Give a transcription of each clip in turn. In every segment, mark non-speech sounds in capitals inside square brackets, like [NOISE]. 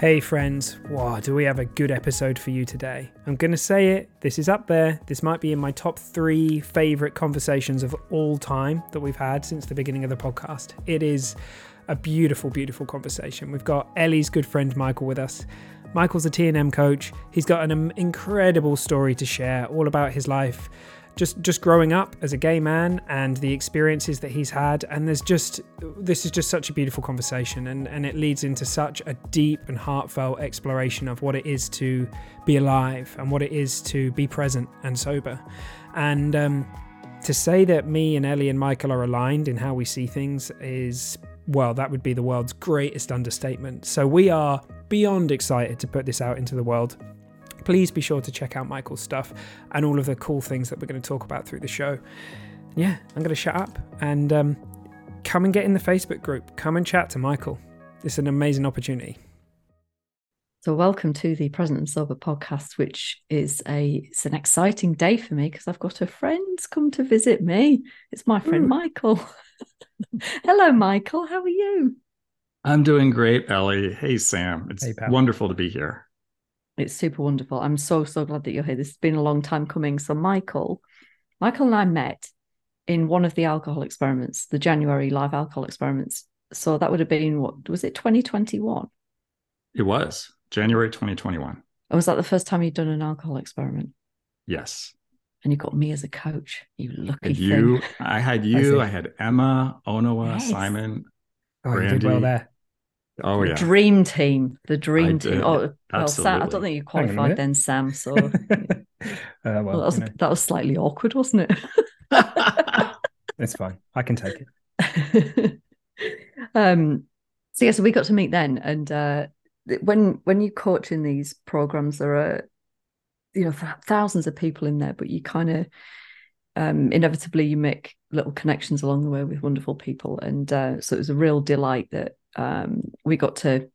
Hey friends, wow, do we have a good episode for you today? I'm to say it, this is up there. This might be in my top three favorite conversations of all time that we've had since the beginning of the podcast. It is a beautiful, beautiful conversation. We've got Ellie's good friend Michael with us. Michael's a TNM coach. He's got an um, incredible story to share all about his life just just growing up as a gay man and the experiences that he's had. And there's just this is just such a beautiful conversation and and it leads into such a deep and heartfelt exploration of what it is to be alive and what it is to be present and sober. And um, to say that me and Ellie and Michael are aligned in how we see things is well that would be the world's greatest understatement. So we are beyond excited to put this out into the world please be sure to check out Michael's stuff and all of the cool things that we're going to talk about through the show. Yeah, I'm going to shut up and um, come and get in the Facebook group. Come and chat to Michael. It's an amazing opportunity. So, welcome to the Present and Sober podcast, which is a it's an exciting day for me because I've got a friend come to visit me. It's my friend Ooh. Michael. [LAUGHS] Hello, Michael. How are you? I'm doing great, Ellie. Hey, Sam. It's hey, wonderful to be here. It's super wonderful. I'm so, so glad that you're here. This has been a long time coming. So, Michael, Michael and I met in one of the alcohol experiments, the January live alcohol experiments. So that would have been what was it, 2021? It was January 2021. Or was that the first time you'd done an alcohol experiment? Yes. And you got me as a coach. You lucky you. Thing. I had [LAUGHS] you. I, I had Emma, Onoa, yes. Simon. Oh, Brandy. you did well there. Oh yeah, dream team, the dream team. Oh well, Sam, I don't think you qualified then, Sam. So [LAUGHS] uh, well, well, that, was, you know. that was slightly awkward, wasn't it? [LAUGHS] it's fine. I can take it. [LAUGHS] um. So yeah, so we got to meet then, and uh, when when you coach in these programs, there are you know thousands of people in there, but you kind of um, inevitably you make little connections along the way with wonderful people, and uh, so it was a real delight that um, we got to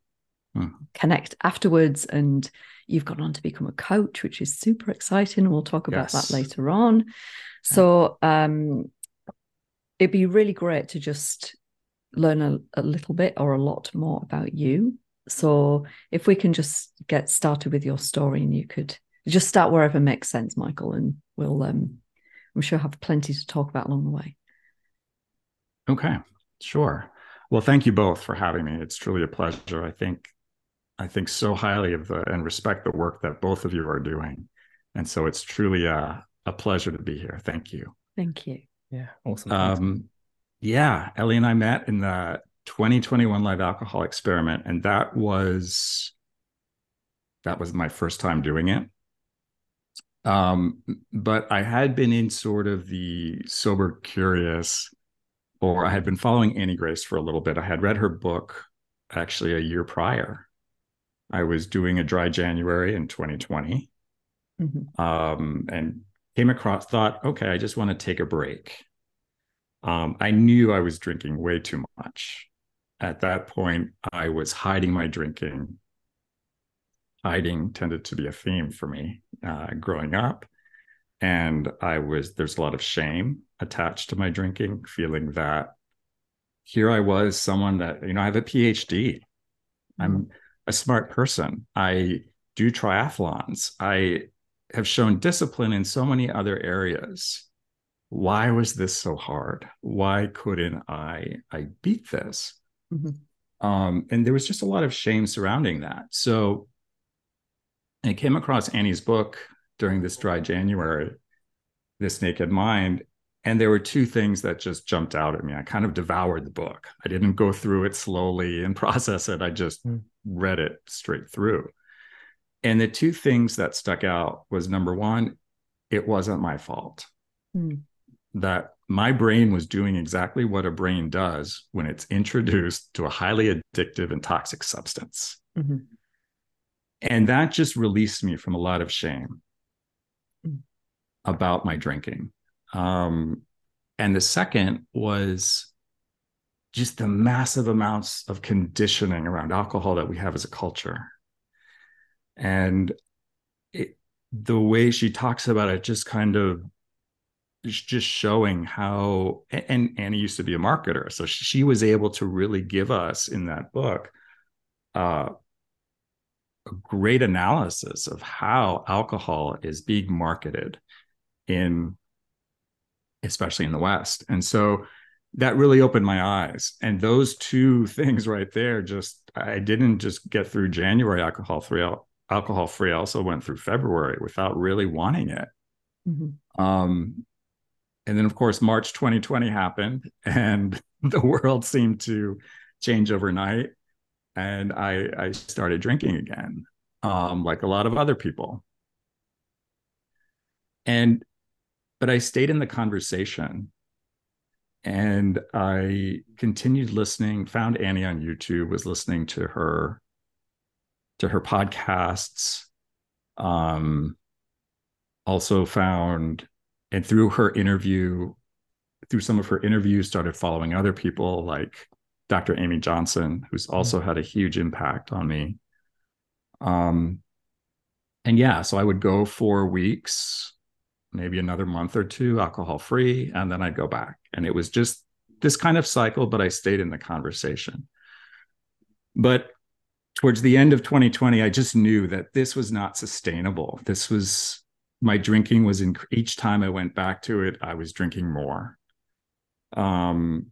hmm. connect afterwards. And you've gone on to become a coach which is super exciting. And we'll talk about yes. that later on. So um, it'd be really great to just learn a, a, little bit or a lot more about you. So if we can just get started with your story and you could just start wherever makes sense michael and we'll um, i'm sure have plenty to talk about along the way okay sure well, thank you both for having me. It's truly a pleasure. I think I think so highly of the and respect the work that both of you are doing. And so it's truly a, a pleasure to be here. Thank you. Thank you. Yeah, awesome. Um, yeah, Ellie and I met in the 2021 live alcohol experiment, and that was that was my first time doing it. Um, but I had been in sort of the sober curious or I had been following Annie Grace for a little bit. I had read her book actually a year prior. I was doing a dry January in 2020 mm-hmm. um, and came across, thought, okay, I just want to take a break. Um, I knew I was drinking way too much. At that point, I was hiding my drinking. Hiding tended to be a theme for me uh, growing up. And i was there's a lot of shame attached to my drinking feeling that here i was someone that you know i have a phd i'm mm-hmm. a smart person. I do triathlons. I have shown discipline in so many other areas. Why was this so hard? Why couldn't i i beat this? Mm-hmm. um, and there was just a lot of shame surrounding that. So i came across annie's book during this dry January, this naked mind. And there were two things that just jumped out at me. I kind of devoured the book. I didn't go through it slowly and [LAUGHS] process it. I just mm. read it straight through. And the two things that stuck out was number one, it wasn't my fault. Mm. That my brain was doing exactly what a brain does when it's introduced to a highly addictive and toxic substance. Mm-hmm. And that just released me from a lot of shame Mm. about my drinking um, and the second was just the massive amounts of conditioning around alcohol that we have as a culture and it, the way she talks about it just kind of is just showing how and annie used to be a marketer so she was able to really give us in that book uh, a great analysis of how alcohol is being marketed in especially in the west. And so that really opened my eyes. And those two [LAUGHS] things right there just i didn't just get through january alcohol free alcohol free. I also went through february without really wanting it. Mhm. um and then of course march 2020 happened [LAUGHS] and the world seemed to change overnight and i i started drinking again um like a lot of other people. And but i stayed in the conversation and i continued listening found annie on youtube was listening to her to her podcasts um also found and through her interview through some of her interviews started following other people like dr amy johnson who's also had a huge impact on me. Um and yeah so i would go for weeks maybe another month or two alcohol free and then i'd go back. And it was just this kind of cycle but i stayed in the conversation. But towards the end of 2020 i just knew that this was not sustainable. This was my drinking was in each time i went back to it i was drinking more. Um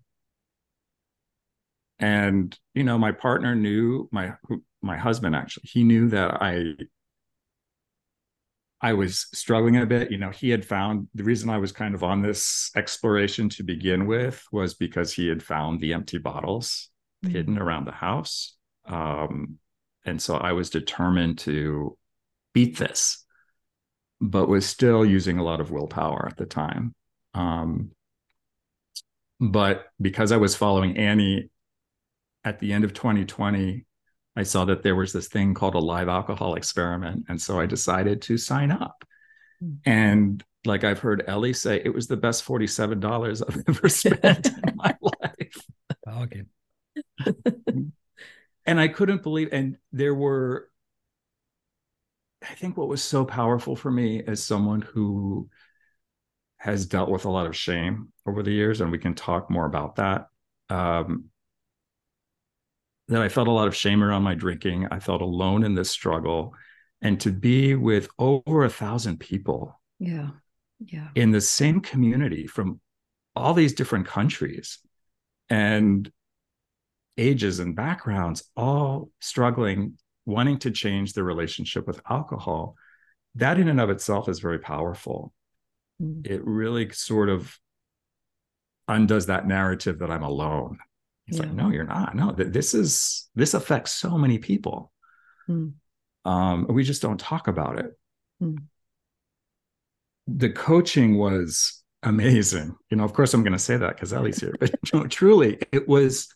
and you know my partner knew my my husband actually he knew that i i was struggling a bit. You know he had found the reason i was kind of on this exploration to begin with was because he had found the empty bottles Mhm. hidden around the house. Um and so i was determined to beat this but was still using a lot of willpower at the time. Um but because i was following annie at the end of 2020 i saw that there was this thing called a live alcohol experiment and so i decided to sign up Mm. and like i've heard ellie say it was the best $47 i've [LAUGHS] ever spent in my [LAUGHS] life Bargain. [LAUGHS] and I couldn't believe and there were I think what was so powerful for me as someone who has dealt with a lot of shame over the years and we can talk more about that um that I felt a lot of shame around my drinking I felt alone in this struggle and to be with over a thousand people Yeah. Yeah. in the same community from all these different countries and ages and backgrounds, all struggling, wanting to change their relationship with alcohol. That, in and of itself, is very powerful. Mm. It really sort of undoes that narrative that I'm alone. It's like, no, you're not. No, th- this is this affects so many people. Mm. Um, we just don't talk about it. Mm. The coaching was amazing. You know, of course, I'm going to say that because Ellie's here, but no, truly, it was.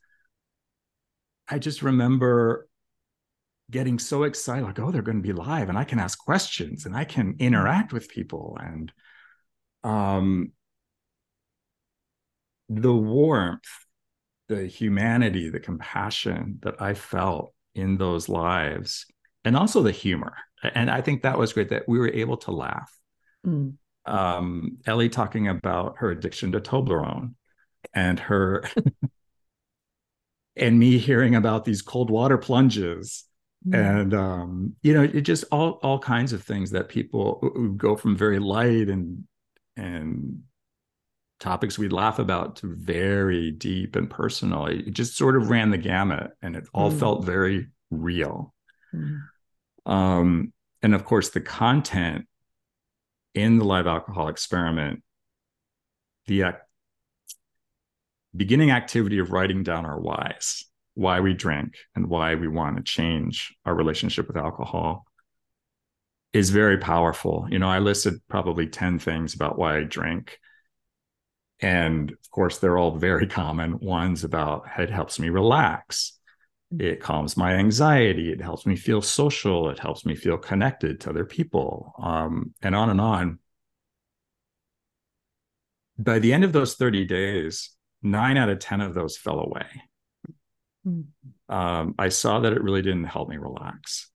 I just remember getting so excited, like, oh, they're going to be live, and I can ask questions, and I can interact with people, and um, the warmth, the humanity, the compassion that I felt in those lives, and also the humor. And I think that was great that we were able to laugh. Mm. Um, Ellie talking about her addiction to Toblerone and her [LAUGHS] and me hearing about these cold water plunges Mm. and um, you know it just all all kinds of things that people go from very light and and topics we laugh about to very deep and personal it just sort of ran the gamut and it all Mm. felt very real Mm. um, and of course the content in the live alcohol experiment the ac- beginning activity of writing down our whys why we drink and why we want to change our relationship with alcohol is very powerful you know i listed probably 10 things about why i drink and of course they're all very common ones about it helps me relax Mm. It calms my anxiety. It helps me feel social. It helps me feel connected to other people, um, and on and on. By the end of those 30 days, nine out of 10 of those fell away. Mm. Um, I saw that it really didn't help me relax.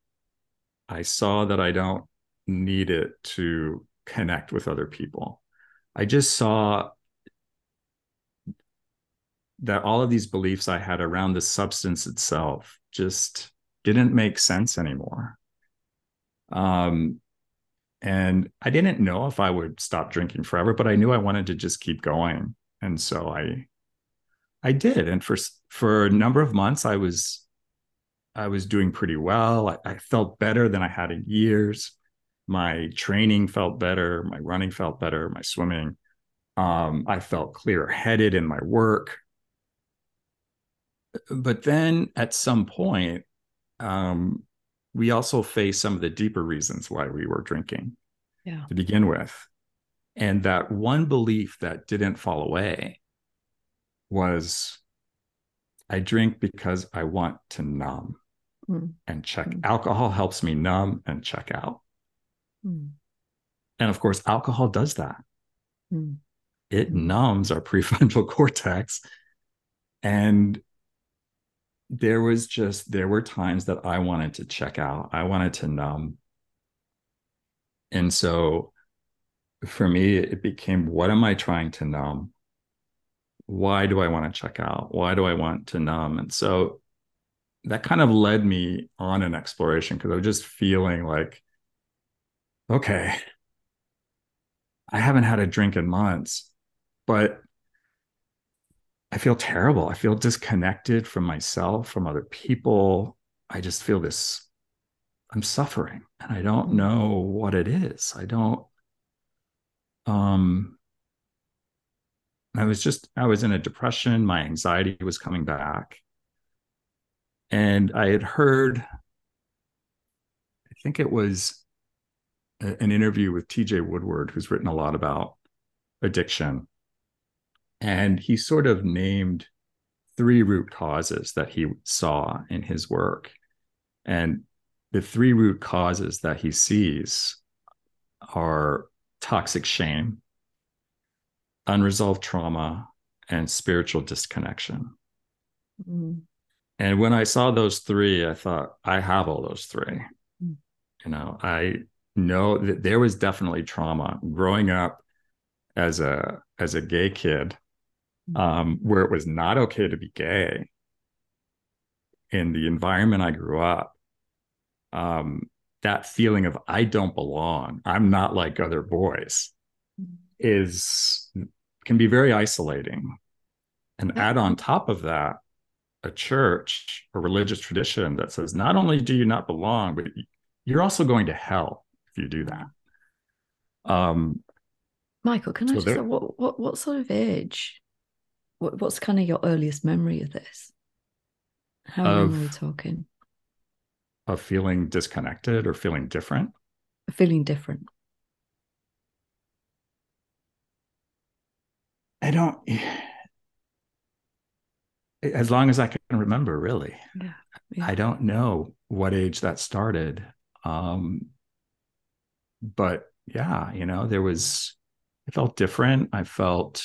I saw that I don't need it to connect with other people. I just saw that all of these beliefs I had around the substance itself just didn't make sense anymore. Um, and I didn't know if I would stop drinking forever, but I knew I wanted to just keep going, and so I, I did. And for for a number of months, I was, I was doing pretty well. I, I felt better than I had in years. My training felt better. My running felt better. My swimming. Um, I felt clear headed in my work but then at some point, um, we also face some of the deeper reasons why we were drinking yeah. to begin with. And that one belief that didn't fall away was I drink because I want to numb mm. and check. Mm. Alcohol helps me numb and check out. Mm. And of course, alcohol does that. Hmm. It numbs our [LAUGHS] prefrontal cortex and there was just there were times that I wanted to check out. I wanted to numb. And so for me, it became what am I trying to numb? Why do I want to check out? Why do I want to numb? And so that kind of led me on an exploration because I was just feeling like, okay, I haven't had a drink in months, but I feel terrible. I feel disconnected from myself, from other people. I just feel this I'm suffering and I don't know what it is. I don't um I was just I was in a depression, my anxiety was coming back. And I had heard I think it was a, an interview with TJ Woodward who's written a lot about addiction and he sort of named three root causes that he saw in his work. And the three root causes that he sees are toxic shame, unresolved trauma, and spiritual disconnection. Mm-hmm. And when I saw those three, I thought, I have all those 3 mm-hmm. You know, I know that there was definitely trauma growing up as a as a gay kid um, where it was not okay to be gay in the environment I grew up, um, that feeling of I don't belong, I'm not like other boys, is can be very isolating. And add on top of that, a church, a religious tradition that says not only do you not belong, but you're also going to hell if you do that. Um, Michael, can so I just there, what, what what sort of age what, what's kind of your earliest memory of this? How of, long are we talking? Of feeling disconnected or feeling different? Feeling different. I don't. As long as I can remember, really. Yeah, yeah. I don't know what age that started. Um, but yeah, you know, there was, I felt different. I felt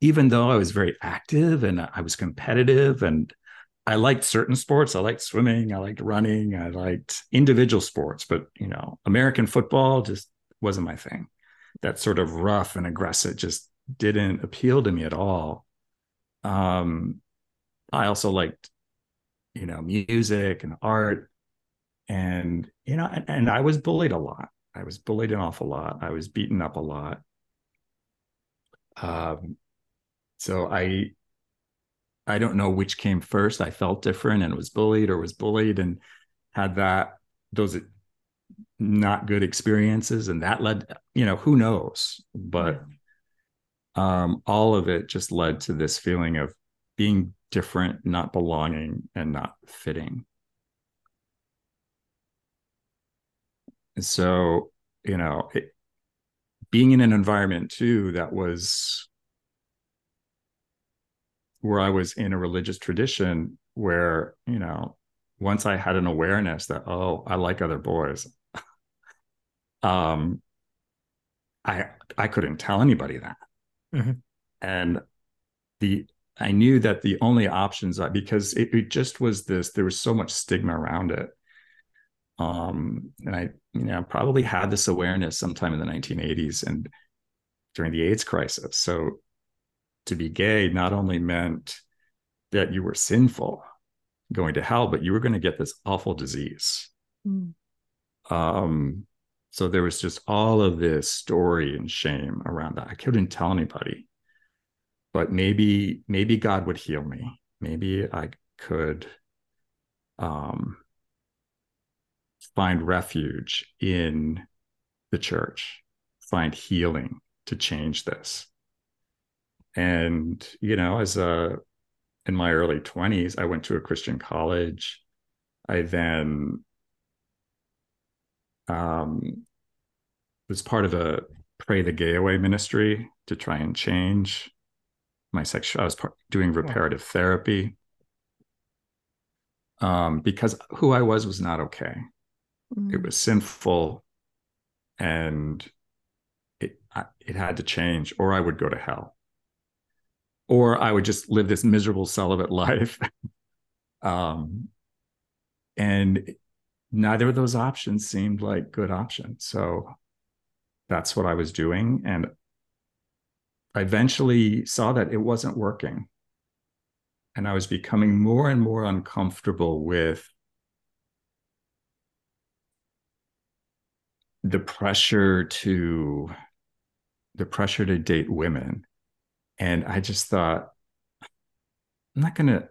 even though I was very active and I was competitive and I liked certain sports. I liked swimming. I liked running. I liked individual sports, but you know, American football just wasn't my thing. That sort of rough and aggressive just didn't appeal to me at all. Um, I also liked, you know, music and art, and you know, and, and I was bullied a lot. I was bullied an awful lot. I was beaten up a lot. Um, so I I don't know which came first. I felt different and was bullied or was bullied and had that those not good experiences and that led you know who knows? But um all of it just led to this feeling of being different not belonging and not fitting. And so you know it, being in an environment too that was where I was in a religious tradition, where you know once i had an awareness that oh i like other boys [LAUGHS] um i i couldn't tell anybody that. Mm-hmm. and the i knew that the only options I, because it, it just was this there was so much stigma around it. Um and i you know probably had this awareness sometime in the 1980s and during the aids crisis. So to be gay not only meant that you were sinful going to hell but you were going to get this awful disease. Mm. um so there was just all of this story and shame around that. I couldn't tell anybody but maybe maybe god would heal me. Maybe i could um find refuge in the church find healing to change this and you know as a in my early 20s i went to a christian college. I then um, was part of a pray the gay away ministry to try and change my sexual i was part, doing reparative therapy. Um, because who i was was not okay. Mm. it was sinful and it it had to change or i would go to hell or i would just live this miserable celibate [LAUGHS] life. Um and neither of those options seemed like good options. So that's what i was doing. And i eventually saw that it wasn't working. And i was becoming more and more uncomfortable with the pressure to the pressure to date women and i just thought i'm not going to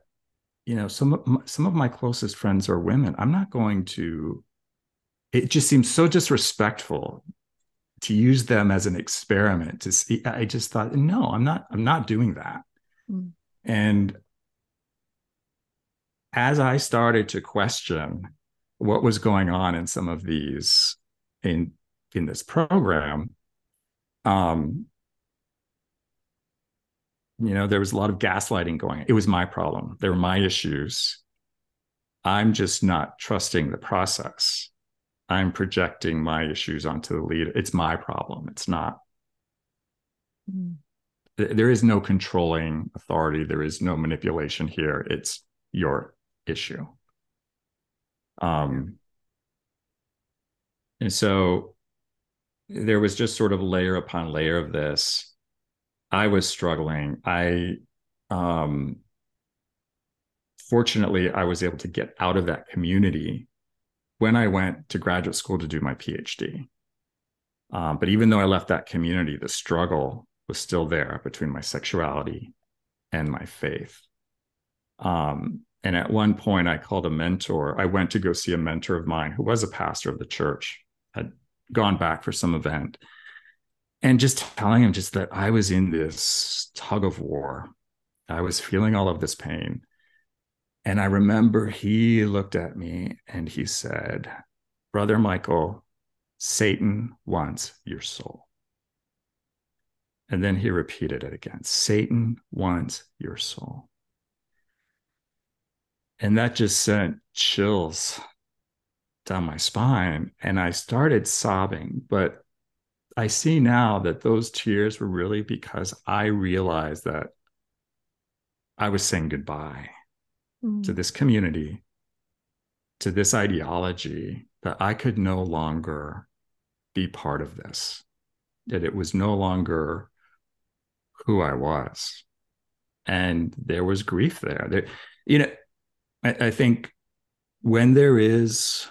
you know some of my, some of my closest friends are women i'm not going to it just seems so disrespectful to use them as an experiment to see i just thought no i'm not i'm not doing that Mm. and as i started to question what was going on in some of these in in this program um you know there was a lot of gaslighting going on. it was my problem. They were my issues. I'm just not trusting the process. I'm projecting my issues onto the leader. It's my problem. It's not Mm. there is no controlling authority. There is no manipulation here. It's your issue. Um and so there was just sort of layer upon layer of this i was struggling. I um fortunately i was able to get out of that community when i went to graduate school to do my phd um, but even though i left that community the struggle was still there between my sexuality and my faith. Um, and at one point i called a mentor. I went to go see a mentor of mine who was a pastor of the church had gone back for some event and just telling him just that i was in this tug of war. I was feeling all of this pain. And i remember he looked at me and he said brother michael satan wants your soul. And then he repeated it again satan wants your soul. And that just sent chills down my spine. And i started sobbing but i see now that those tears were really because i realized that i was saying goodbye Mm. to this community to this ideology that i could no longer be part of this that it was no longer who i was and there was grief there there you know I, I think when there is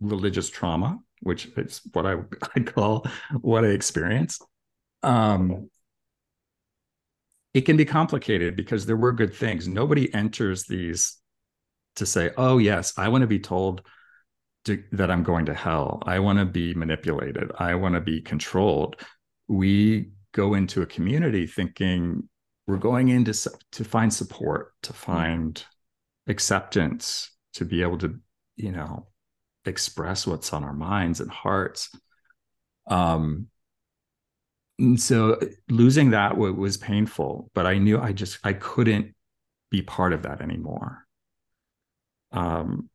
religious trauma, which is what [LAUGHS] I, call what I experienced, um, it can be complicated because there were good things. Nobody enters these to say, oh, yes, I want to be told to, that I'm going to hell. I want to be manipulated. I want to be controlled. We go into a community thinking we're going in to, to find support, to find acceptance, to be able to, you know, express what's on our minds and hearts. Um, and so losing that w- was painful, but I knew I just I couldn't be part of that anymore. Um,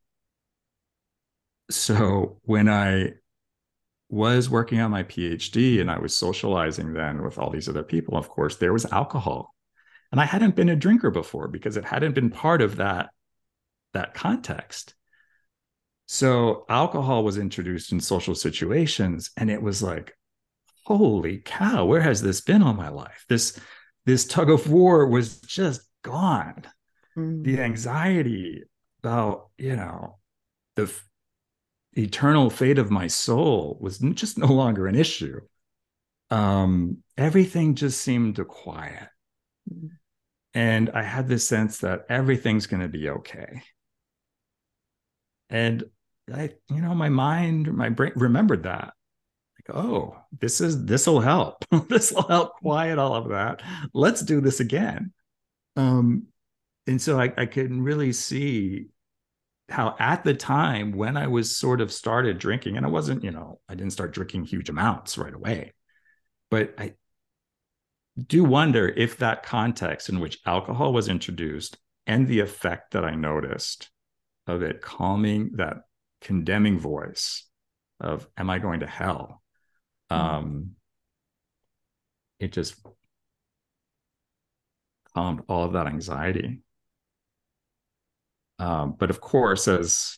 so when I was working on my PhD and I was socializing then with all these other people, of course, there was alcohol. And I hadn't been a drinker before because it hadn't been part of that, that context. So alcohol was introduced in social situations, and it was like, holy cow, where has this been all my life? This this tug of war was just gone. Mm. The anxiety about, you know, the f- eternal fate of my soul was just no longer an issue. Um, everything just seemed to quiet. Mm. And I had this sense that everything's going to be okay. And I, you know, my mind, my brain remembered that. Like, oh, this is this will help. [LAUGHS] this will help quiet all of that. Let's do this again. Um, and so I, I can really see how at the time when I was sort of started drinking, and I wasn't, you know, I didn't start drinking huge amounts right away, but I do wonder if that context in which alcohol was introduced and the effect that I noticed of it calming that condemning voice of am i going to hell mm-hmm. um it just calmed all of that anxiety um but of course as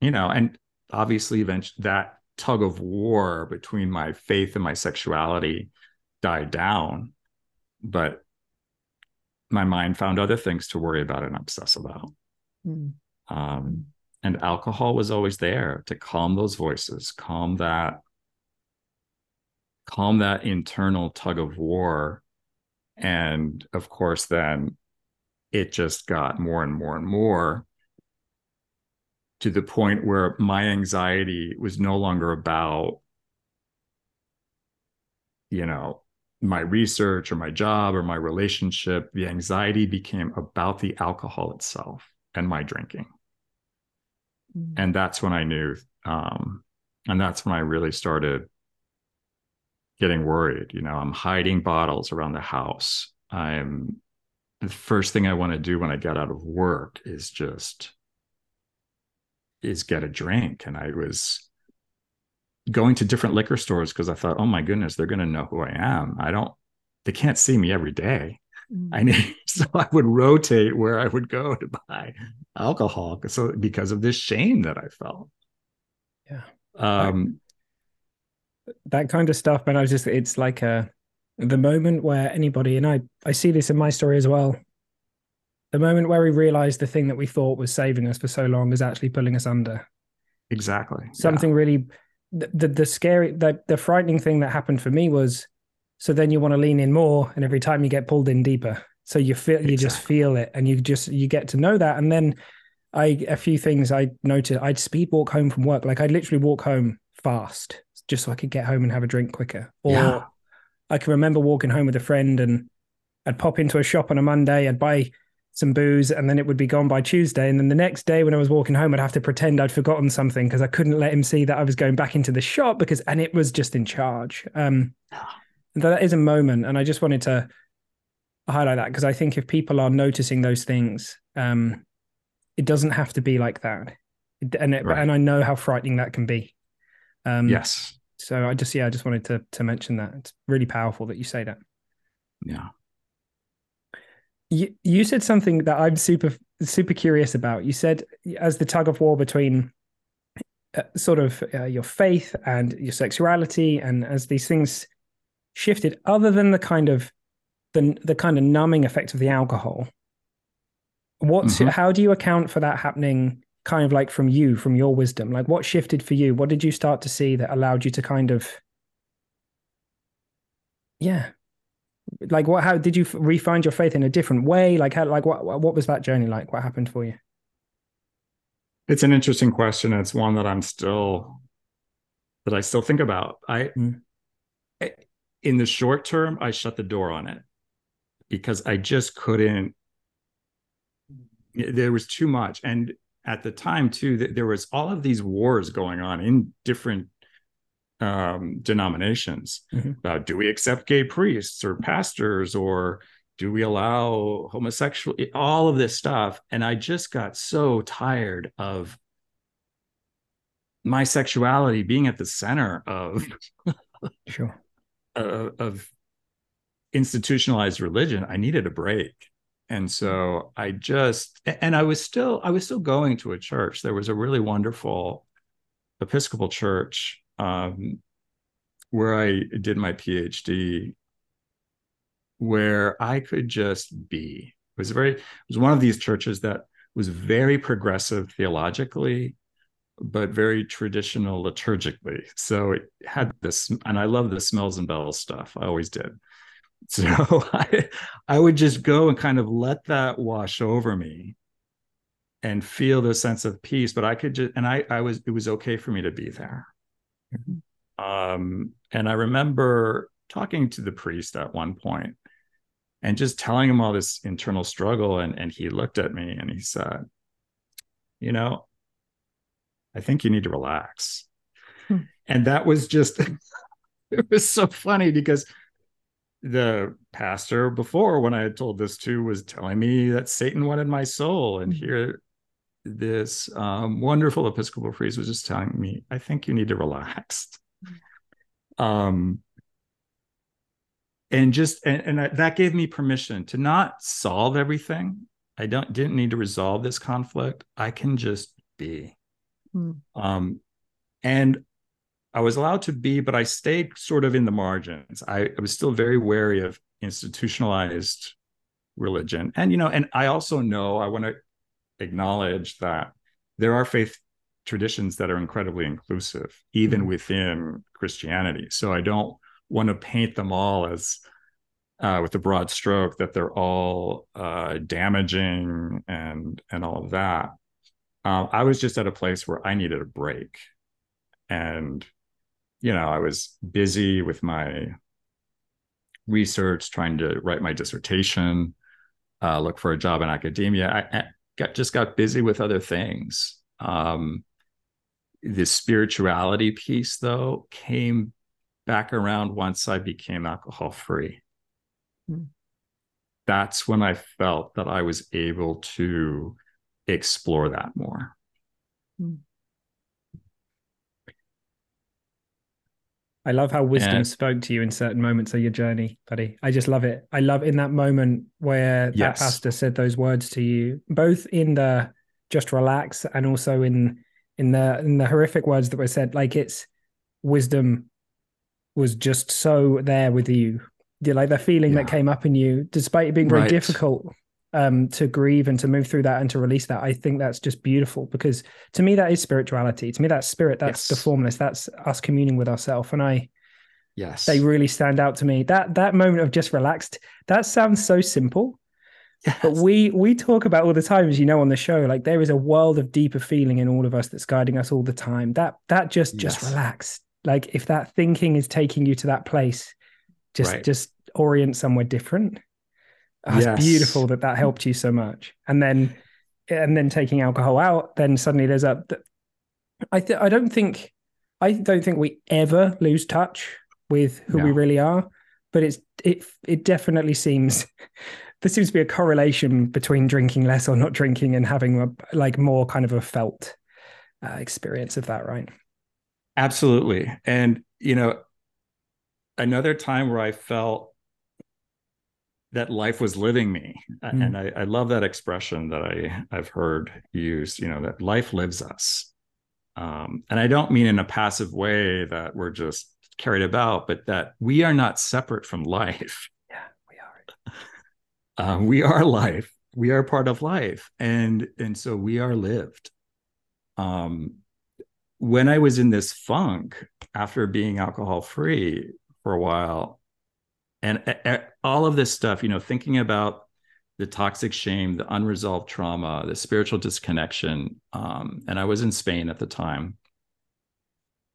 you know and obviously eventually that tug of war between my faith and my sexuality died down but my mind found other things to worry about and obsess about mm. um and alcohol was always there to calm those voices calm that calm that internal tug of war. And of course then it just got more and more and more to the point where my anxiety was no longer about you know my research or my job or my relationship. The anxiety became about the alcohol itself and my drinking Mm. And that's when I knew, um, and that's when I really started getting worried. You know, I'm hiding bottles around the house. I'm the first thing I want to do when I get out of work is just is get a drink. And I was going to different liquor stores because I thought, oh my goodness, they're going to know who I am. I don't, they can't see me every day. I need [LAUGHS] so I would rotate where I would go to buy alcohol so because of this shame that I felt. Yeah. Um that kind of stuff, but I was just it's like a the moment where anybody and I I see this in my story as well. The moment where we realize the thing that we thought was saving us for so long is actually pulling us under. Exactly. Something yeah. really the, the the scary the the frightening thing that happened for me was so then you want to lean in more, and every time you get pulled in deeper. So you feel exactly. you just feel it, and you just you get to know that. And then I a few things I noted. I'd speed walk home from work. Like I'd literally walk home fast just so I could get home and have a drink quicker. Or yeah. I can remember walking home with a friend and I'd pop into a shop on a Monday, I'd buy some booze and then it would be gone by Tuesday. And then the next day when I was walking home, I'd have to pretend I'd forgotten something because I couldn't let him see that I was going back into the shop because and it was just in charge. Um that is a moment, and I just wanted to highlight that because I think if people are noticing those things, um, it doesn't have to be like that, and it, right. and I know how frightening that can be. Um, yes. So I just yeah, I just wanted to to mention that it's really powerful that you say that. Yeah. You you said something that I'm super super curious about. You said as the tug of war between uh, sort of uh, your faith and your sexuality, and as these things shifted other than the kind of the the kind of numbing effect of the alcohol what's mm-hmm. how do you account for that happening kind of like from you from your wisdom? Like what shifted for you? What did you start to see that allowed you to kind of yeah. Like what how did you refine your faith in a different way? Like how like what what was that journey like? What happened for you? It's an interesting question. It's one that i'm still that i still think about. I mm in the short term, I shut the door on it because I just couldn't. There was too much, and at the time too, there was all of these wars going on in different um, denominations mm-hmm. about do we accept gay priests or pastors or do we allow homosexual all of this stuff and i just got so tired of my sexuality being at the center of sure uh, of institutionalized religion i needed a break. And so i just and i was still i was still going to a church. There was a really wonderful episcopal church um, where i did my phd where i could just be. It was very it was one of these churches that was very progressive theologically but very traditional liturgically. So it had this, and I love the smells and bells stuff. I always did. [LAUGHS] So I, I would just go and kind of let that wash over me and feel the sense of peace. But I could just, and I, I was, it was okay for me to be there. Mm-hmm. Um, and I remember talking to the priest at one point and just telling him all this internal struggle. And, and he looked at me and he said, you know, I think you need to relax. Hmm. And that was just, [LAUGHS] it was so funny because the pastor before, when I had told this to, was telling me that Satan wanted my soul. And hmm. here, this um, wonderful Episcopal priest was just telling me, I think you need to relax. Hmm. Um, and just and, and I, that gave me permission to not solve everything. I don't didn't need to resolve this conflict. I can just be. Mm. Um, and I was allowed to be, but I stayed sort of in the margins. I, I was still very wary of institutionalized religion. And, you know, and I also know I want to acknowledge that there are faith traditions that are incredibly inclusive, even mm within Christianity. So I don't want to paint them all as uh, with a broad stroke that they're all uh, damaging and and all of that um, I was just at a place where I needed a break. And, you know, I was busy with my research, trying to write my dissertation, uh, look for a job in academia. I, I got, just got busy with other things. Um, the spirituality piece, though, came back around once I became alcohol free. Mm. That's when I felt that I was able to explore that more. Hmm. I love how wisdom and, spoke to you in certain moments of your journey, buddy. I just love it. I love in that moment where yes. that pastor said those words to you, both in the just relax and also in in the in the horrific words that were said. Like it's wisdom was just so there with you. You like the feeling yeah. that came up in you, despite it being very right. difficult um, to grieve and to move through that and to release that. I think that's just beautiful because to me that is spirituality. To me, that's spirit. That's yes. the formless. That's us communing with ourselves. And I, yes, they really stand out to me. That that moment of just relaxed. That sounds so simple, yes. but we we talk about all the time, as you know, on the show. Like there is a world of deeper feeling in all of us that's guiding us all the time. That that just just yes. relax. Like if that thinking is taking you to that place, just right. just orient somewhere different It's yes. beautiful that that helped you so much. And then, and then taking alcohol out, then suddenly there's a. I th- I don't think, I don't think we ever lose touch with who no. we really are, but it's it it definitely seems [LAUGHS] there seems to be a correlation between drinking less or not drinking and having a like more kind of a felt uh, experience of that, right? Absolutely, and you know, another time where I felt that life was living me. Mm. and I, I, love that expression that i i've heard used you know that life lives us. Um, and i don't mean in a passive way that we're just carried about but that we are not separate from life. Yeah we are. [LAUGHS] Uh, we are life. We are part of life. And and so we are lived. Um when i was in this funk after being alcohol free for a while and all of this stuff you know thinking about the toxic shame the unresolved trauma the spiritual disconnection um, and i was in spain at the time.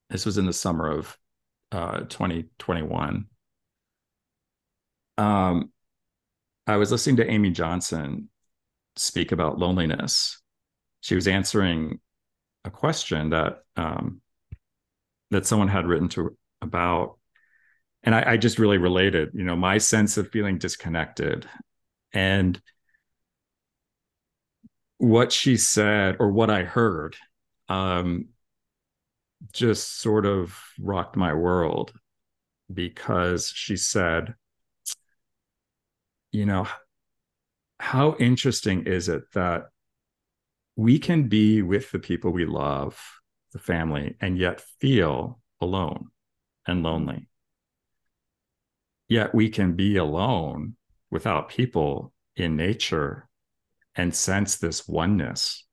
This was in the summer of uh, 2021 um, i was listening to amy johnson speak about loneliness. She was answering a question that um, that someone had written to about and I, I, just really related you know my sense of feeling disconnected And what she said or what I heard um, just sort of rocked my world because she said, you know, how interesting is it that we can be with the people we love, the family, and yet feel alone and lonely? Yet we can be alone without people in nature and sense this oneness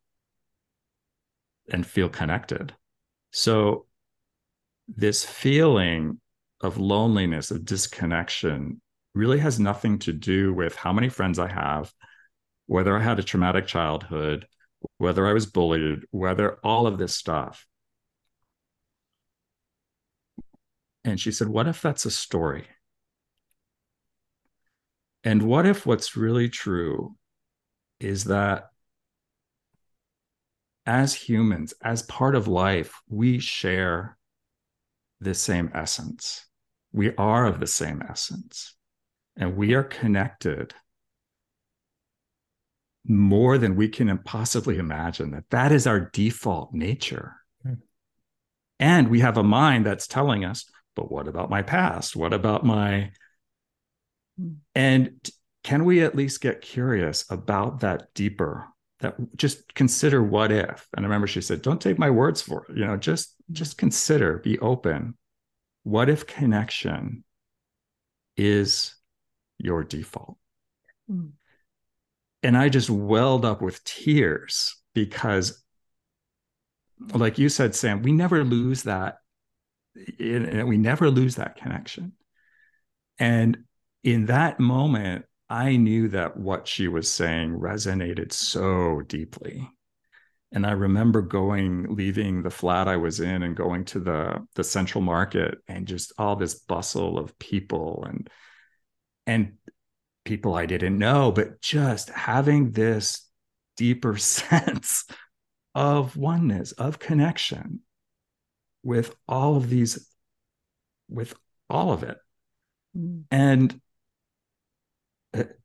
and feel connected. So, this feeling of loneliness, of disconnection, really has nothing to do with how many friends I have, whether I had a traumatic childhood, whether I was bullied, whether all of this stuff. And she said, What if that's a story? And what if what's really true is that as humans, as part of life, we share the same essence. We are of the same essence, and we are connected more than we can possibly imagine. That that is our default nature. Hmm. And we have a mind that's telling us, but what about my past? What about my and can we at least get curious about that deeper that just consider what if? And i remember she said don't take my words for it you know just just consider be open. What if connection is your default? Mm. and i just welled up with tears because like you said sam we never lose that we never lose that connection. And in that moment I knew that what she was saying resonated so deeply. And I remember going, leaving the flat I was in and going to the, the central market and just all this bustle of people and and people I didn't know, but just having this deeper [LAUGHS] sense of oneness, of connection with all of these, with all of it. Mm. And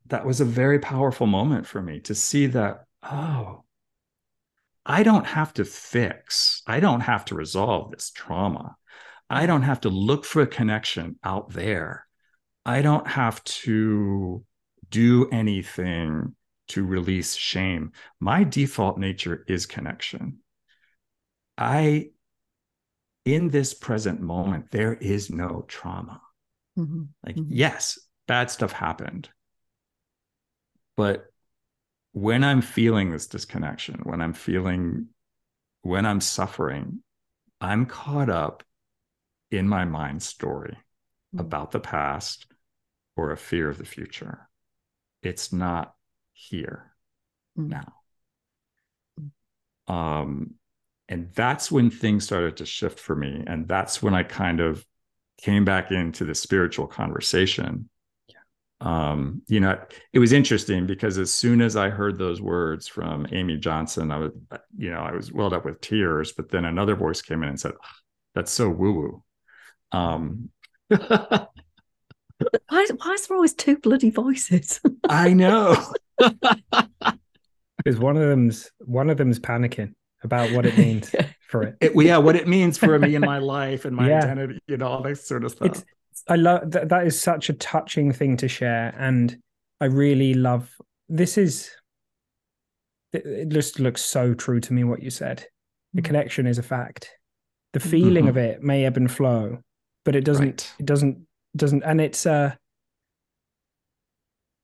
that was a very powerful moment for me to see that, oh, I don't have to fix, I don't have to resolve this trauma. I don't have to look for a connection out there. I don't have to do anything to release shame. My default nature is connection. I, in this present moment, there is no trauma. Mm-hmm. Like, mm-hmm. yes, bad stuff happened. But when I'm feeling this disconnection, when I'm feeling, when I'm suffering, I'm caught up in my mind story mm-hmm. about the past or a fear of the future. It's not here mm-hmm. now. Um, and that's when things started to shift for me. And that's when I kind of came back into the spiritual conversation um, you know, it was interesting because as soon as I heard those words from Amy Johnson, I was, you know, I was welled up with tears. But then another voice came in and said, "That's so woo woo." Um, [LAUGHS] why, why is there always two bloody voices? [LAUGHS] I know. Because one of them's one of them's panicking about what it means [LAUGHS] for it. it. Yeah, what it means for me in my life and my yeah. identity, you know, all that sort of stuff. It's, I love that. That is such a touching thing to share, and I really love. This is. It just looks so true to me what you said. The mm-hmm. connection is a fact. The feeling mm-hmm. of it may ebb and flow, but it doesn't. Right. It doesn't. Doesn't. And it's. uh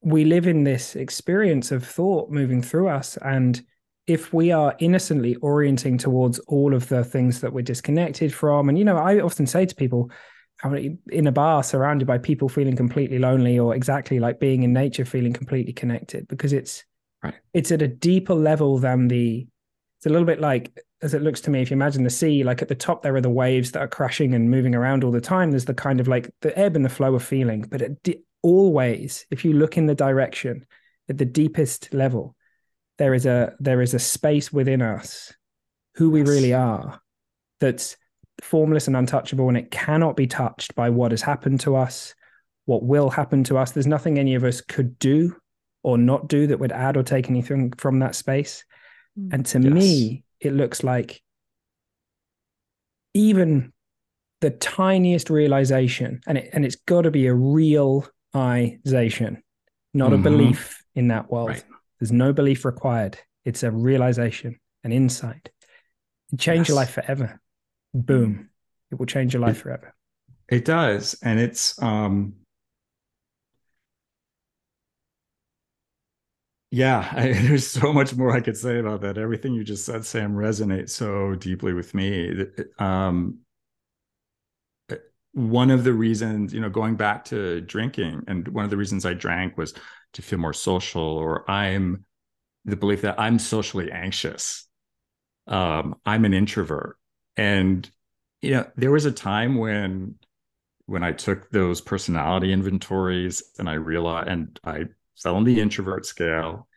We live in this experience of thought moving through us, and if we are innocently orienting towards all of the things that we're disconnected from, and you know, I often say to people, in a bar surrounded by people feeling completely lonely or exactly like being in nature feeling completely connected because it's right. it's at a deeper level than the it's a little bit like as it looks to me if you imagine the sea like at the top there are the waves that are crashing and moving around all the time there's the kind of like the ebb and the flow of feeling but it always if you look in the direction at the deepest level there is a there is a space within us who we really are that's formless and untouchable, and it cannot be touched by what has happened to us, what will happen to us. There's nothing any of us could do or not do that would add or take anything from that space. Mm. And to Yes. me, it looks like even the tiniest realization, and it and it's got to be a realization, not Mhm. a belief in that world. Right. There's no belief required. It's a realization, an insight. It change your life forever. Boom. It will change your life forever. It does. And it's um yeah, [LAUGHS] I, there's so much more I could say about that. Everything you just said, Sam, resonates so deeply with me. Um one of the reasons, you know, going back to drinking, and one of the reasons I drank was to feel more social, or I'm the belief that I'm socially anxious. Um, I'm an introvert. And you know, there was a time when when I took those personality inventories and I realized and I fell on the introvert scale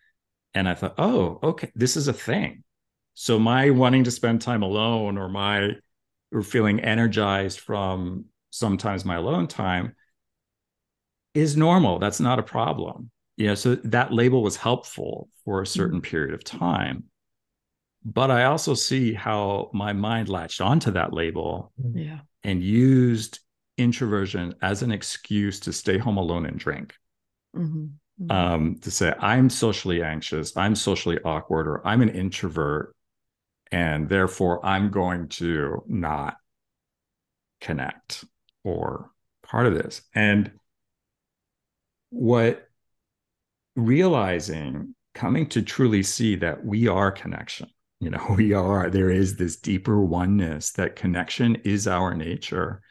and I thought, oh, okay, this is a thing. So my wanting to spend time alone or my or feeling energized from sometimes my alone time is normal. That's not a problem. You know, so that label was helpful for a certain mm-hmm. period of time. But I also see how my mind latched onto that label Yeah. and used introversion as an excuse to stay home alone and drink. Mhm. Mhm. Um, to say, I'm socially anxious, I'm socially awkward, or I'm an introvert, and therefore I'm going to not connect or part of this. And what realizing, coming to truly see that we are connection, you know, [LAUGHS] we are, there is this deeper oneness, that connection is our nature.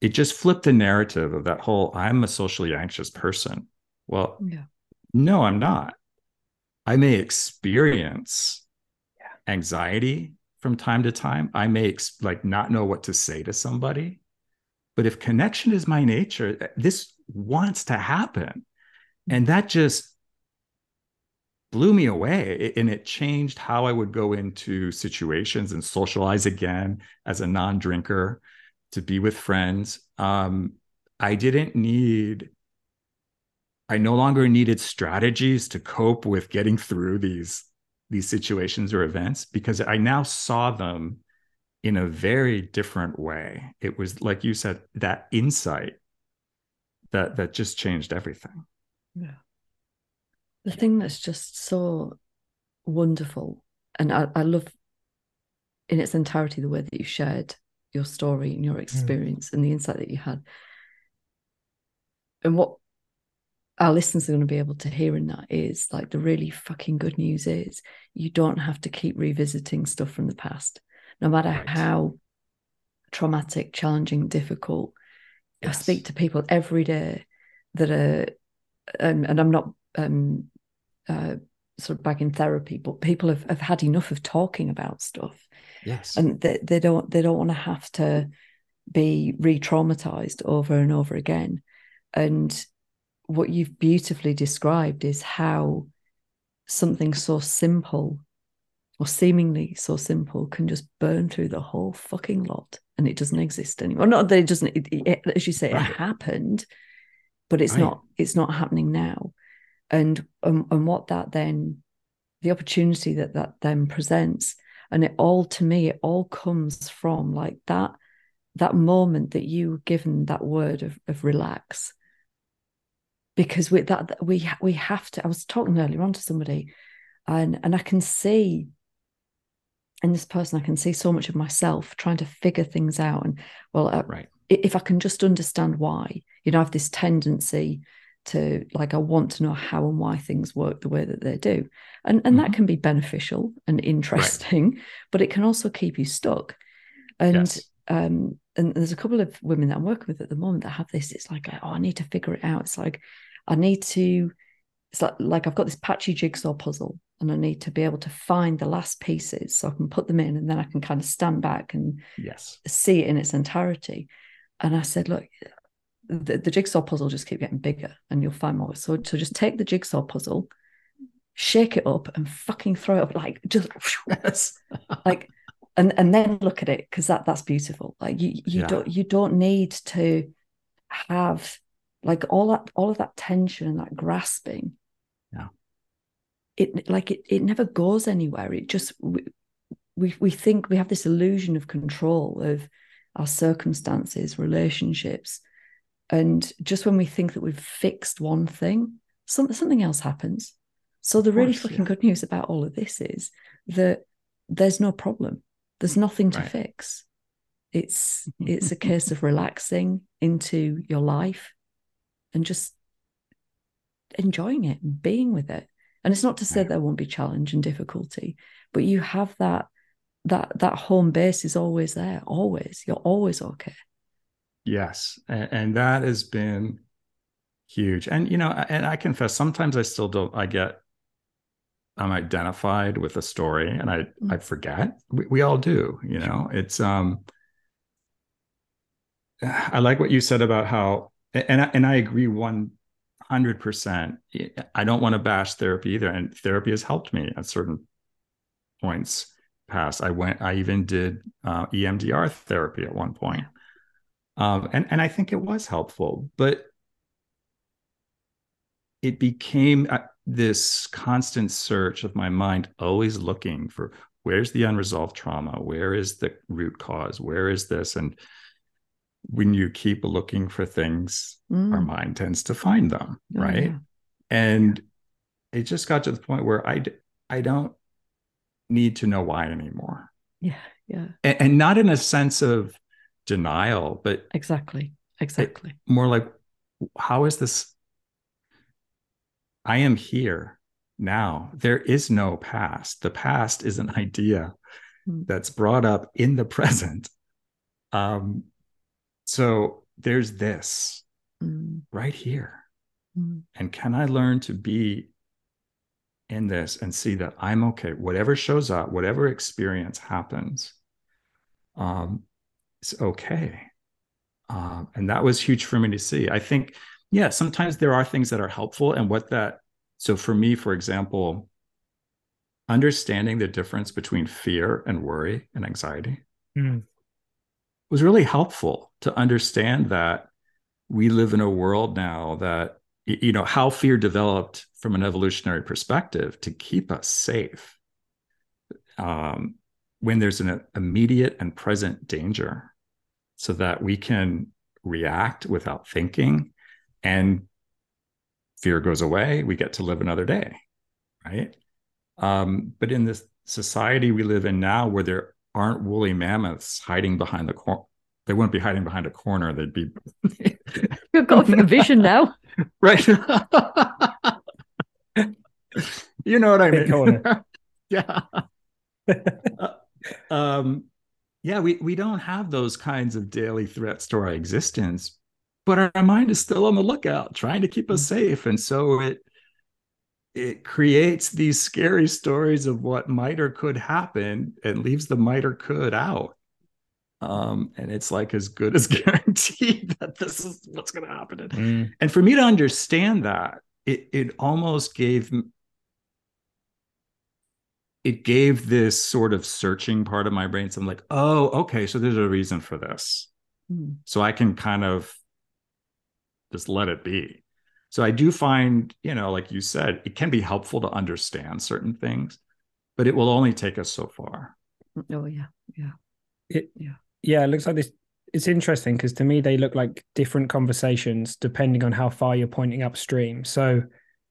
It just flipped the narrative of that whole I'm a socially anxious person. Well, yeah. no, I'm not. I may experience anxiety from time to time. I may ex- like not know what to say to somebody. But if connection is my nature, this wants to happen. And that just blew me away. And it changed how I would go into situations and socialize again as a non drinker to be with friends. Um, I didn't need I no longer needed strategies to cope with getting through these these situations or events because I now saw them in a very different way. It was like you said that insight that that just changed everything. Yeah. The thing that's just so wonderful, and I, I love in its entirety the way that you shared your story and your experience and the insight that you had. And what our listeners are going to be able to hear in that is like the really fucking good news is you don't have to keep revisiting stuff from the past, no matter Right. how traumatic, challenging, difficult. I speak to people every day that are, um, and I'm not um, uh, sort of back in therapy, but people have, have had enough of talking about stuff, Yes. and they, they don't they don't want to have to be re-traumatized over and over again. And what you've beautifully described is how something so simple or seemingly so simple can just burn through the whole fucking lot and it doesn't exist anymore. Not that it doesn't, it, it, as you say, Right. it happened, but it's Right. not. It's not happening now. And um, and what that then, the opportunity that that then presents, and it all to me, it all comes from like that that moment that you were given that word of of relax. Because with that we we have to. I was talking earlier on to somebody, and and I can see in this person, I can see so much of myself trying to figure things out. And well, uh, right. if I can just understand why, you know, I have this tendency to like I want to know how and why things work the way that they do, and and that Mhm. can be beneficial and interesting, but it can also keep you stuck. And Yes. um, and there's a couple of women that I'm working with at the moment that have this. It's like, oh, I need to figure it out. It's like I need to. It's like like I've got this patchy jigsaw puzzle, and I need to be able to find the last pieces so I can put them in, and then I can kind of stand back and Yes. see it in its entirety. And I said, look, the, the jigsaw puzzle just keep getting bigger and you'll find more. So, so just take the jigsaw puzzle, shake it up and fucking throw it up like just Yes. [LAUGHS] like and and then look at it because that that's beautiful. Like you you Yeah. don't you don't need to have like all that all of that tension and that grasping Yeah. it like it, it never goes anywhere it just we, we we think we have this illusion of control of our circumstances relationships and just when we think that we've fixed one thing something something else happens so the really fucking yeah. good news about all of this is that there's no problem there's nothing to right. fix it's [LAUGHS] it's a case of relaxing into your life and just enjoying it and being with it and it's not to say right. there won't be challenge and difficulty but you have that that that home base is always there always you're always okay yes and, and that has been huge and you know and i confess sometimes i still don't i get i'm identified with a story and i mm-hmm. i forget we, we all do you know it's um [SIGHS] i like what you said about how and I, and i agree one hundred percent. I don't want to bash therapy either, and therapy has helped me at certain points past. I went, I even did uh, EMDR therapy at one point, um, and and I think it was helpful, but it became uh, this constant search of my mind, always looking for where's the unresolved trauma, where is the root cause, where is this, and when you keep looking for things, mm. our mind tends to find them, oh, right? Yeah. And yeah. it just got to the point where I I don't need to know why anymore. Yeah, yeah. And, and not in a sense of denial, but exactly, exactly. More like, how is this? I am here now. There is no past. The past is an idea mm. that's brought up in the [LAUGHS] present. Um, so there's this mm. right here. Mm. And can I learn to be in this and see that I'm okay? Whatever shows up, whatever experience happens, um, it's okay. Um, and that was huge for me to see. I think, yeah, sometimes there are things that are helpful. And what that, so for me, for example, understanding the difference between fear and worry and anxiety. Mm was really helpful to understand that we live in a world now that you know how fear developed from an evolutionary perspective to keep us safe um, when there's an immediate and present danger so that we can react without thinking and fear goes away we get to live another day right um, but in this society we live in now where there aren't woolly mammoths hiding behind the corner. They wouldn't be hiding behind a corner. They'd be. You've got a vision now, [LAUGHS] right? [LAUGHS] you know what I mean? [LAUGHS] yeah. uh, um, yeah, we we don't have those kinds of daily threats to our existence, but our mind is still on the lookout, trying to keep us mm. safe, and so it it creates these scary stories of what might or could happen and leaves the might or could out. Um, and it's like as good as [LAUGHS] guaranteed that this is what's going to happen. Mm. And for me to understand that, it it almost gave it gave this sort of searching part of my brain. So I'm like, oh, okay, so there's a reason for this. Mm. So I can kind of just let it be. So I do find, you know, like you said, it can be helpful to understand certain things, but it will only take us so far. Oh yeah, yeah, it, yeah, yeah. It looks like this. It's interesting because to me they look like different conversations depending on how far you're pointing upstream. So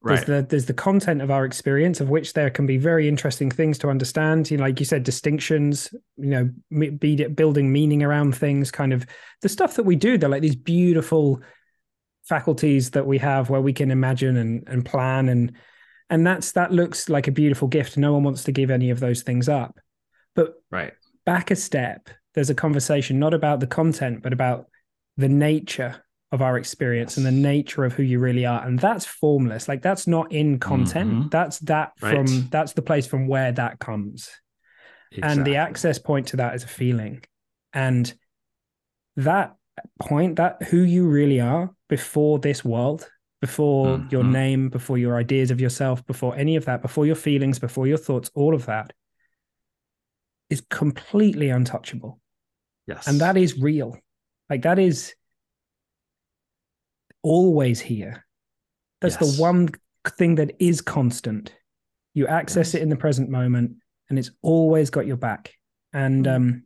there's the there's the content of our experience of which there can be very interesting things to understand. You know like you said distinctions you know be building meaning around things kind of the stuff that we do they're like these beautiful faculties that we have where we can imagine and, and plan. And and that's that looks like a beautiful gift. No one wants to give any of those things up. But right. back a step. There's a conversation not about the content but about the nature of our experience yes. and the nature of who you really are and that's formless like that's not in content mm-hmm. that's that right. from that's the place from where that comes exactly. and the access point to that is a feeling and that point that who you really are before this world before mm-hmm. your name before your ideas of yourself before any of that before your feelings before your thoughts all of that is completely untouchable yes and that is real like that is always here that's yes. the one thing that is constant You access it in the present moment, and it's always got your back. And Mm. um,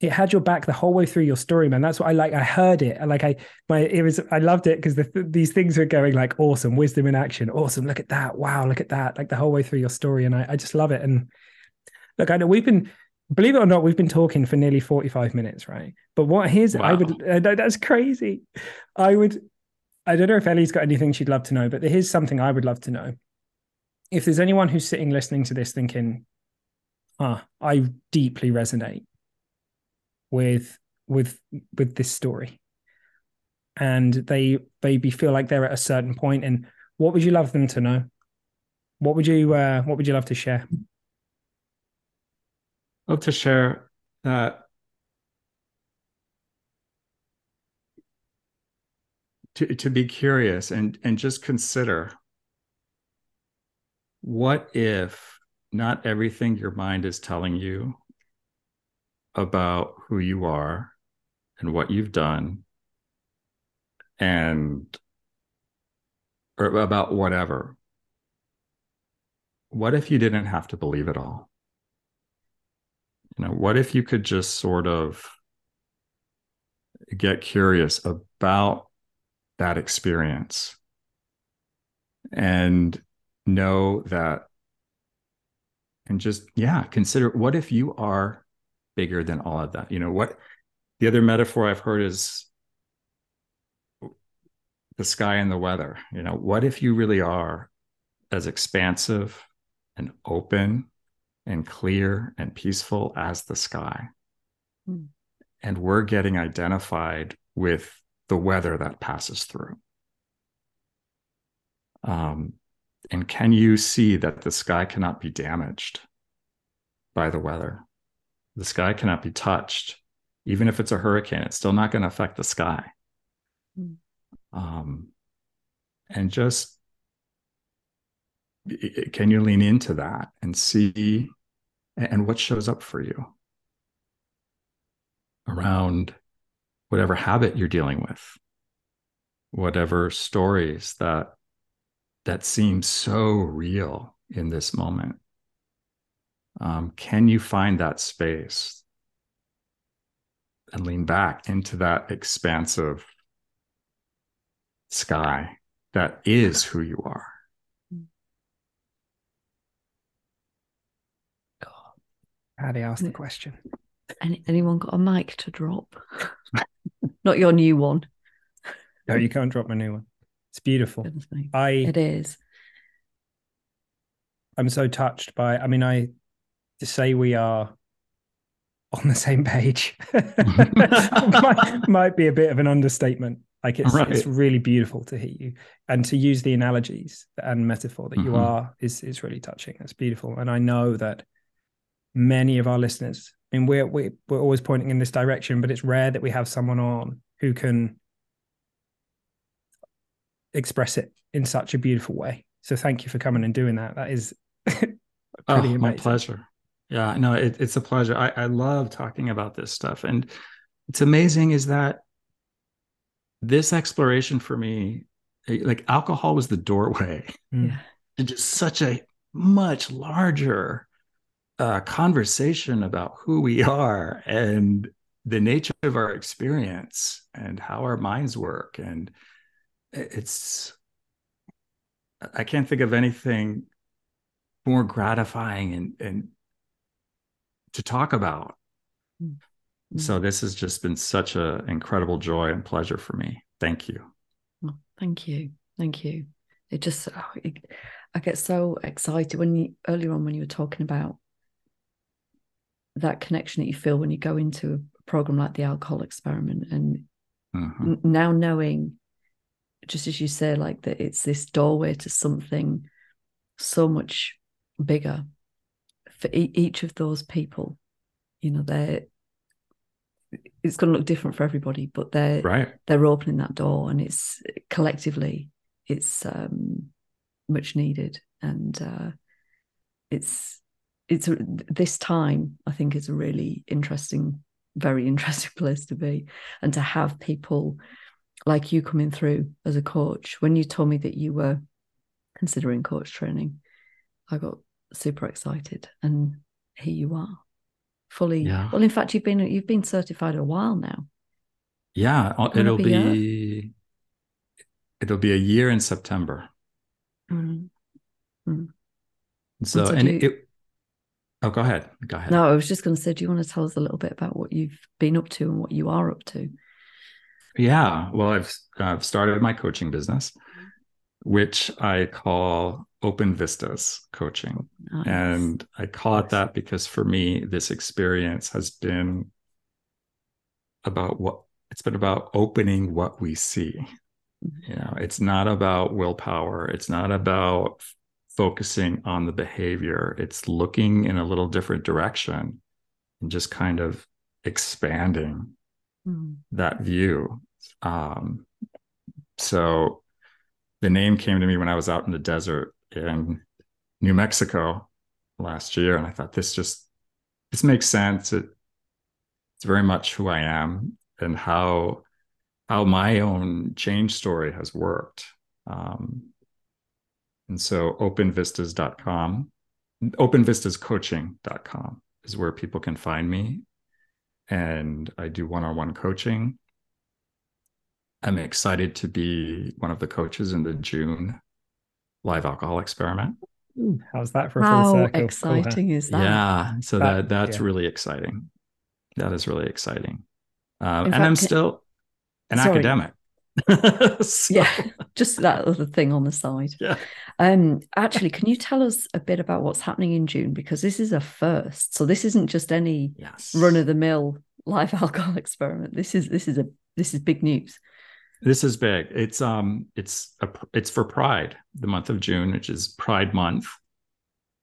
it had your back the whole way through your story, man. That's what I like. I heard it. Like I, my, it was. I loved it because the, these things are going like awesome, wisdom in action, awesome. Look at that, wow, look at that, like the whole way through your story, and I, I just love it. And look, I know we've been, believe it or not, we've been talking for nearly forty-five minutes, right? But what here's, I would, know that's crazy. I would, I don't know if Ellie's got anything she'd love to know, but here's something I would love to know. If there's anyone who's sitting listening to this thinking, ah, I deeply resonate with with with this story and they maybe feel like they're at a certain point and what would you love them to know what would you uh what would you love to share love to share that to, to be curious and and just consider what if not everything your mind is telling you about who you are and what you've done and or about whatever. What if you didn't have to believe it all you know what if you could just sort of get curious about that experience and know that and just yeah consider what if you are bigger than all of that? You know what the other metaphor i've heard is the sky and the weather. You know what if you really are as expansive and open and clear and peaceful as the sky. Mm. and we're getting identified with the weather that passes through. Um, and can you see that the sky cannot be damaged by the weather? The sky cannot be touched. Even if it's a hurricane it's still not going to affect the sky. Mm. um, and just can you lean into that and see and what shows up for you around whatever habit you're dealing with? Whatever stories that that seem so real in this moment. Um, can you find that space and lean back into that expansive sky that is who you are how do you ask the question Any, anyone got a mic to drop? [LAUGHS] Not your new one. no you can't drop my new one it's beautiful i It is. i'm so touched by i mean i to say we are on the same page [LAUGHS] might, might be a bit of an understatement like it's Right. it's really beautiful to hear you and to use the analogies and metaphor that you Mhm. are is is really touching it's beautiful and i know that many of our listeners. I mean we're we, we're always pointing in this direction but it's rare that we have someone on who can express it in such a beautiful way. So thank you for coming and doing that. That is [LAUGHS] pretty oh, amazing. my pleasure. Yeah no it, it's a pleasure. I, I love talking about this stuff. And it's amazing is that this exploration for me eh, like alcohol was the doorway Mm. Yeah. to just such a much larger uh, conversation about who we are and the nature of our experience and how our minds work and it's i can't think of anything more gratifying and and to talk about Mm. so this has just been such an incredible joy and pleasure for me thank you Oh, thank you. Thank you. It just, oh, it, I get so excited when you, earlier on, when you were talking about that connection that you feel when you go into a program like the alcohol experiment and n- now knowing just as you say like that it's this doorway to something so much bigger for e- each of those people you know they're it's going to look different for everybody but they're right. they're opening that door and it's collectively it's um much needed and uh it's it's this time i think is a really interesting very [LAUGHS] interesting place to be and to have people like you coming through as a coach when you told me that you were considering coach training I got super excited, and here you are, fully. Yeah. Well, in fact, you've been you've been certified a while now. Yeah, uh, it'll up a year? be it'll be a year in September. Mm. So so and you- it Oh, go ahead. Go ahead. No, I was just going to say, do you want to tell us a little bit about what you've been up to and what you are up to? Yeah, well, I've I've started my coaching business, which I call Open Vistas Coaching. Nice. And I call it that because for me, this experience has been about what it's been about opening what we see. Mm-hmm. You know, it's not about willpower, it's not about focusing on the behavior, it's looking in a little different direction and just kind of expanding Mm. that view. Um, so the name came to me when I was out in the desert in New Mexico last year, and I thought this just this makes sense. It, it's very much who I am and how how my own change story has worked. Um, and so openvistas.com, openvistascoaching.com is where people can find me and I do one-on-one coaching. I'm excited to be one of the coaches in the June live alcohol experiment. How's that for a full How circle? Cool, exciting is that? Yeah, so That- that, that's yeah. really exciting. That is really exciting. Um, In and I'm still an Sorry. academic. [LAUGHS] So- Yeah, just that other thing on the side. Yeah. Um, actually, can you tell us a bit about what's happening in June? Because this is a first. So this isn't just any Yes. run of the mill live [LAUGHS] alcohol experiment. This is this is a this is big news. This is big. It's um it's a, it's for Pride, the month of June, which is Pride month.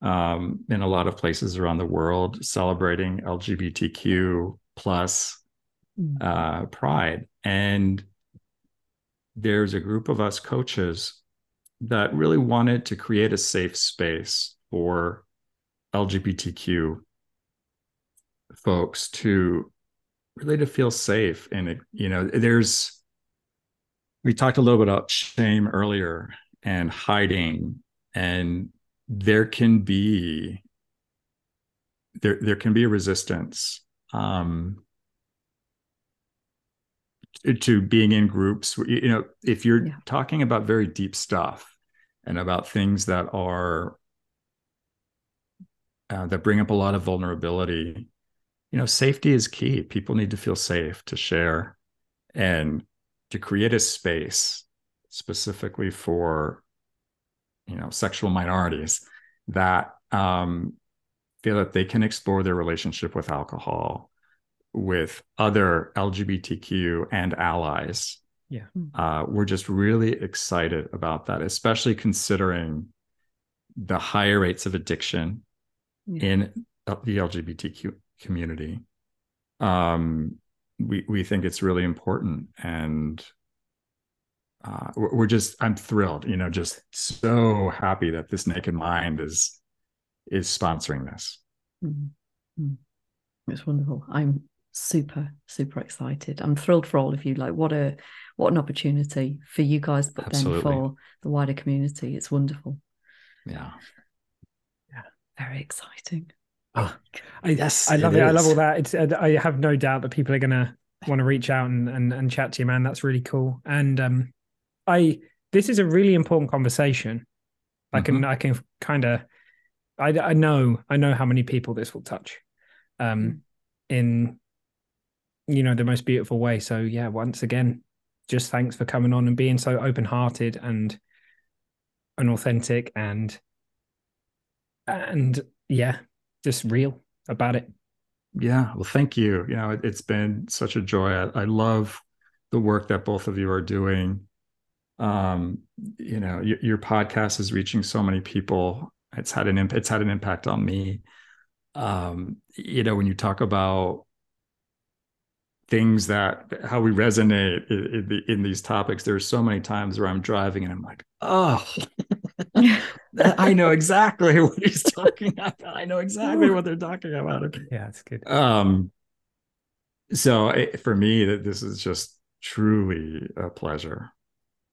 Um, in a lot of places around the world, celebrating LGBTQ plus Mm. uh, Pride, and there's a group of us coaches that really wanted to create a safe space for LGBTQ folks to really to feel safe. And you know there's we talked a little bit about shame earlier and hiding and there can be there there can be resistance. Um to- being in groups you know if you're Yeah. talking about very deep stuff and about things that are uh, that bring up a lot of vulnerability you know safety is key people need to feel safe to share and to create a space specifically for you know sexual minorities that um, feel that they can explore their relationship with alcohol with other lgbtq and allies Yeah. uh, we're just really excited about that especially considering the higher rates of addiction Yeah. in the lgbtq community um, we we think it's really important and uh, we're we're just i'm thrilled you know just so happy that this naked mind is is sponsoring this Mm. Mm. It's wonderful. I'm super, super excited. I'm thrilled for all of you. Like what a what an opportunity for you guys, but Absolutely. then for the wider community. It's wonderful. yeah yeah Very exciting. I, Yes, I love it it. I love all that. It's, uh, I have no doubt that people are gonna want to reach out and, and and chat to you, man. That's really cool. And um, I this is a really important conversation. I can I can kind of I I know I know how many people this will touch, um, in you know the most beautiful way. So yeah, once again, just thanks for coming on and being so open hearted and and authentic and and yeah, just real about it. Yeah, well, thank you. You know, it, has been such a joy. I, I love the work that both of you are doing. Um, you know, your, your podcast is reaching so many people. It's had an imp- it's had an impact on me. Um, you know, when you talk about things that how we resonate in, in, the, in these topics, there's so many times where I'm driving and I'm like, oh, [LAUGHS] I know exactly what he's talking about. I know exactly what they're talking about. Yeah, it's good. Um, so it, for me, that this is just truly a pleasure,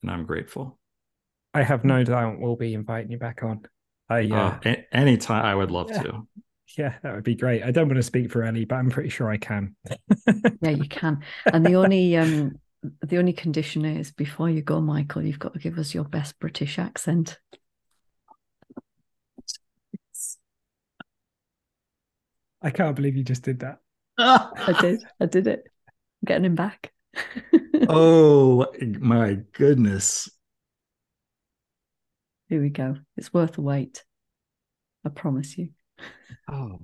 and I'm grateful. I have no doubt we'll be inviting you back on. I yeah. Uh, a- anytime I would love Yeah. to. Yeah, that would be great. I don't want to speak for Ellie, but I'm pretty sure I can. Yeah, you can. And the only um the only condition is before you go, Michael, you've got to give us your best British accent. I can't believe you just did that. I did. I did it. I'm getting him back. [LAUGHS] oh my goodness. Here we go. It's worth the wait. I promise you. Oh.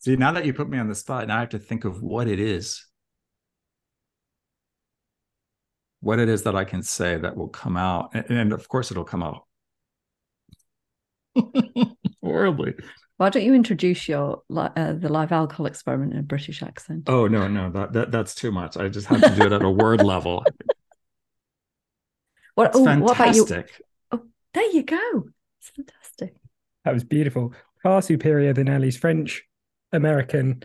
See, now that you put me on the spot, now I have to think of what it is. What it is that I can say that will come out. And, and of course, it'll come out [LAUGHS] horribly. Why don't you introduce your uh, the live alcohol experiment in a British accent? Oh, no, no, that, that that's too much. I just have to do it at a word level. [LAUGHS] what, It's oh, what about you? fantastic. There you go. It's fantastic. That was beautiful. Far superior than Ellie's French, American,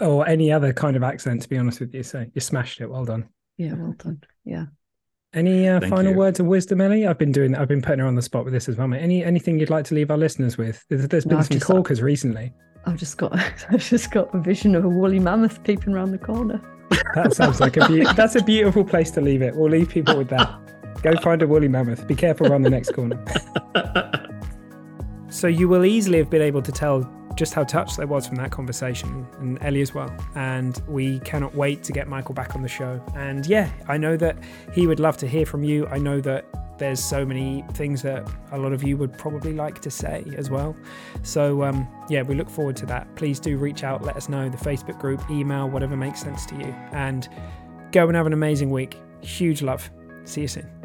or any other kind of accent, to be honest with you. So you smashed it. Well done. Yeah, well done. Yeah. Any uh, final you. words of wisdom, Ellie? I've been doing. I've been putting her on the spot with this as well. Mate. Any anything you'd like to leave our listeners with? There's, there's No, been I've some just- corkers recently. I've just got [LAUGHS] I've just got a vision of a woolly mammoth peeping around the corner. That sounds like a be- [LAUGHS] that's a beautiful place to leave it. We'll leave people with that. Go find a woolly mammoth. Be careful around the next corner. [LAUGHS] So you will easily have been able to tell just how touched I was from that conversation, and Ellie as well. And we cannot wait to get Michael back on the show. And yeah, I know that he would love to hear from you. I know that there's so many things that a lot of you would probably like to say as well. So um, yeah, we look forward to that. Please do reach out, let us know the Facebook group, email, whatever makes sense to you, and go and have an amazing week. Huge love. See you soon.